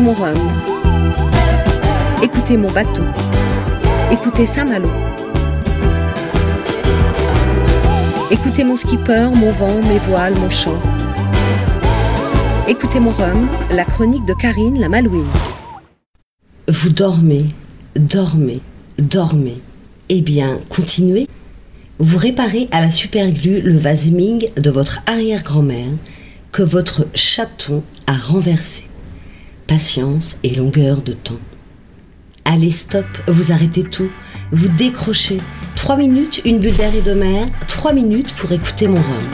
Écoutez mon rhum. Écoutez mon bateau. Écoutez Saint-Malo. Écoutez mon skipper, mon vent, mes voiles, mon chant. Écoutez mon rhum, la chronique de Karine la Malouine. Vous dormez, dormez, dormez. Eh bien, continuez. Vous réparez à la superglue le vase Ming de votre arrière-grand-mère que votre chaton a renversé. Patience et longueur de temps. Allez, stop, vous arrêtez tout, vous décrochez. Trois minutes, une bulle d'air et de mer, trois minutes pour écouter mon rhum.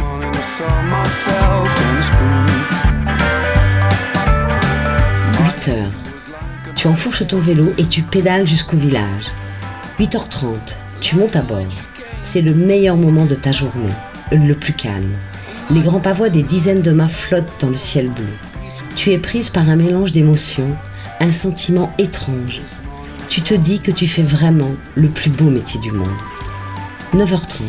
8 heures. Tu enfourches ton vélo et tu pédales jusqu'au village. 8h30, tu montes à bord. C'est le meilleur moment de ta journée, le plus calme. Les grands pavois des dizaines de mâts flottent dans le ciel bleu. Tu es prise par un mélange d'émotions, un sentiment étrange. Tu te dis que tu fais vraiment le plus beau métier du monde. 9h30.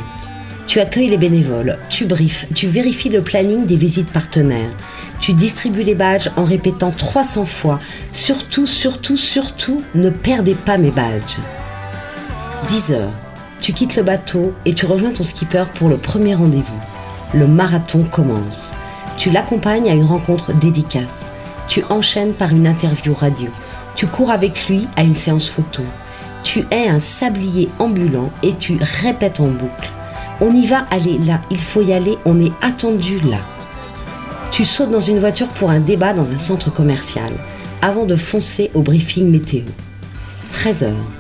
Tu accueilles les bénévoles, tu briefes, tu vérifies le planning des visites partenaires, tu distribues les badges en répétant 300 fois Surtout, surtout, surtout, ne perdez pas mes badges. 10 heures. Tu quittes le bateau et tu rejoins ton skipper pour le premier rendez-vous. Le marathon commence. Tu l'accompagnes à une rencontre dédicace. Tu enchaînes par une interview radio. Tu cours avec lui à une séance photo. Tu es un sablier ambulant et tu répètes en boucle. On y va aller là, il faut y aller, on est attendu là. Tu sautes dans une voiture pour un débat dans un centre commercial, avant de foncer au briefing météo. 13 heures.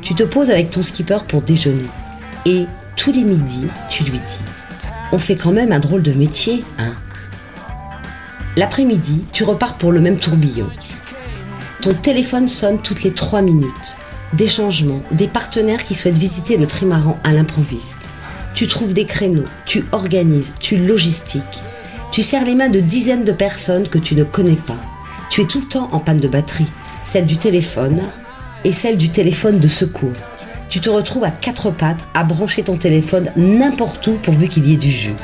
Tu te poses avec ton skipper pour déjeuner. Et tous les midis, tu lui dis On fait quand même un drôle de métier, hein? L'après-midi, tu repars pour le même tourbillon. Ton téléphone sonne toutes les 3 minutes. Des changements, des partenaires qui souhaitent visiter le trimaran à l'improviste. Tu trouves des créneaux, tu organises, tu logistiques. Tu serres les mains de dizaines de personnes que tu ne connais pas. Tu es tout le temps en panne de batterie, celle du téléphone et celle du téléphone de secours. Tu te retrouves à quatre pattes à brancher ton téléphone n'importe où pourvu qu'il y ait du jus.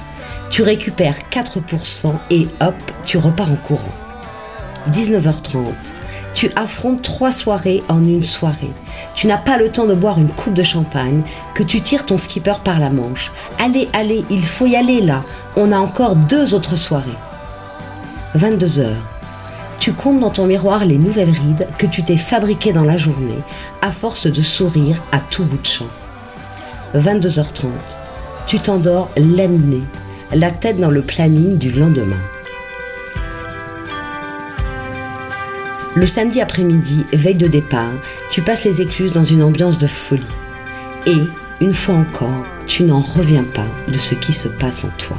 Tu récupères 4% et hop, tu repars en courant. 19h30. Tu affrontes trois soirées en une soirée. Tu n'as pas le temps de boire une coupe de champagne que tu tires ton skipper par la manche. Allez, allez, il faut y aller là. On a encore deux autres soirées. 22 heures. Tu comptes dans ton miroir les nouvelles rides que tu t'es fabriquées dans la journée à force de sourire à tout bout de champ. 22h30. Tu t'endors laminé, la tête dans le planning du lendemain. Le samedi après-midi, veille de départ, tu passes les écluses dans une ambiance de folie. Et, une fois encore, tu n'en reviens pas de ce qui se passe en toi.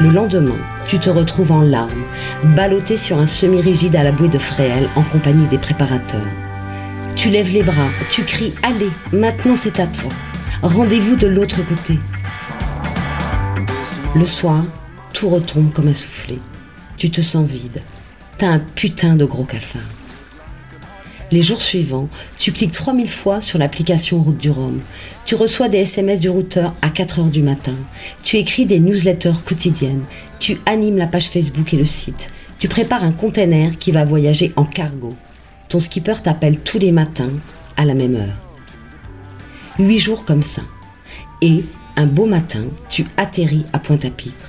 Le lendemain, tu te retrouves en larmes, ballotté sur un semi-rigide à la bouée de Fréhel en compagnie des préparateurs. Tu lèves les bras, tu cries Allez, maintenant c'est à toi. Rendez-vous de l'autre côté. Le soir, tout retombe comme un soufflé. Tu te sens vide. T'as un putain de gros cafard. Les jours suivants, tu cliques 3000 fois sur l'application Route du Rhum. Tu reçois des SMS du routeur à 4 heures du matin. Tu écris des newsletters quotidiennes. Tu animes la page Facebook et le site. Tu prépares un container qui va voyager en cargo. Ton skipper t'appelle tous les matins à la même heure. Huit jours comme ça. Et un beau matin, tu atterris à Pointe-à-Pitre.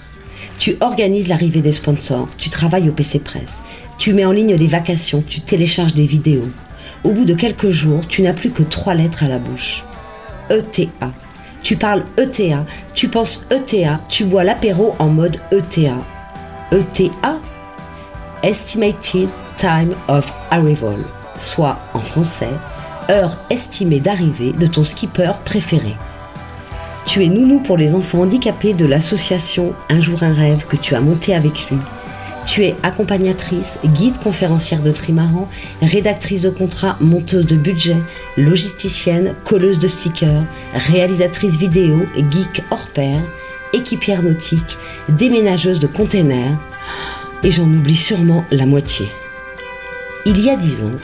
Tu organises l'arrivée des sponsors, tu travailles au PC Presse, tu mets en ligne les vacations, tu télécharges des vidéos. Au bout de quelques jours, tu n'as plus que trois lettres à la bouche. ETA. Tu parles ETA, tu penses ETA, tu bois l'apéro en mode ETA. ETA Estimated Time of Arrival, soit en français, heure estimée d'arrivée de ton skipper préféré. Tu es nounou pour les enfants handicapés de l'association Un jour un rêve que tu as monté avec lui. Tu es accompagnatrice, guide conférencière de trimaran, rédactrice de contrat, monteuse de budget, logisticienne, colleuse de stickers, réalisatrice vidéo, geek hors pair, équipière nautique, déménageuse de containers, et j'en oublie sûrement la moitié. Il y a dix ans,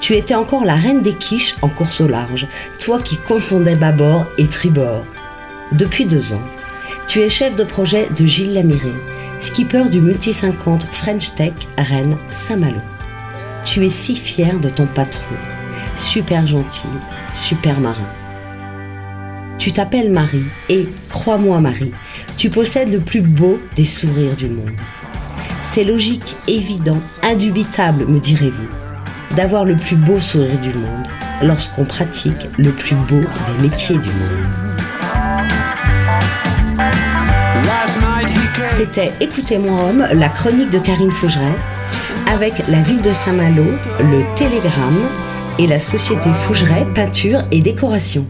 tu étais encore la reine des quiches en course au large, toi qui confondais bâbord et tribord. Depuis deux ans, tu es chef de projet de Gilles Lamiré, skipper du Multi 50 French Tech Rennes Saint-Malo. Tu es si fier de ton patron, super gentil, super marin. Tu t'appelles Marie et, crois-moi Marie, tu possèdes le plus beau des sourires du monde. C'est logique, évident, indubitable, me direz-vous, d'avoir le plus beau sourire du monde lorsqu'on pratique le plus beau des métiers du monde. C'était Écoutez mon homme, la chronique de Karine Fougeret, avec la ville de Saint-Malo, le Télégramme et la société Fougeret Peinture et Décoration.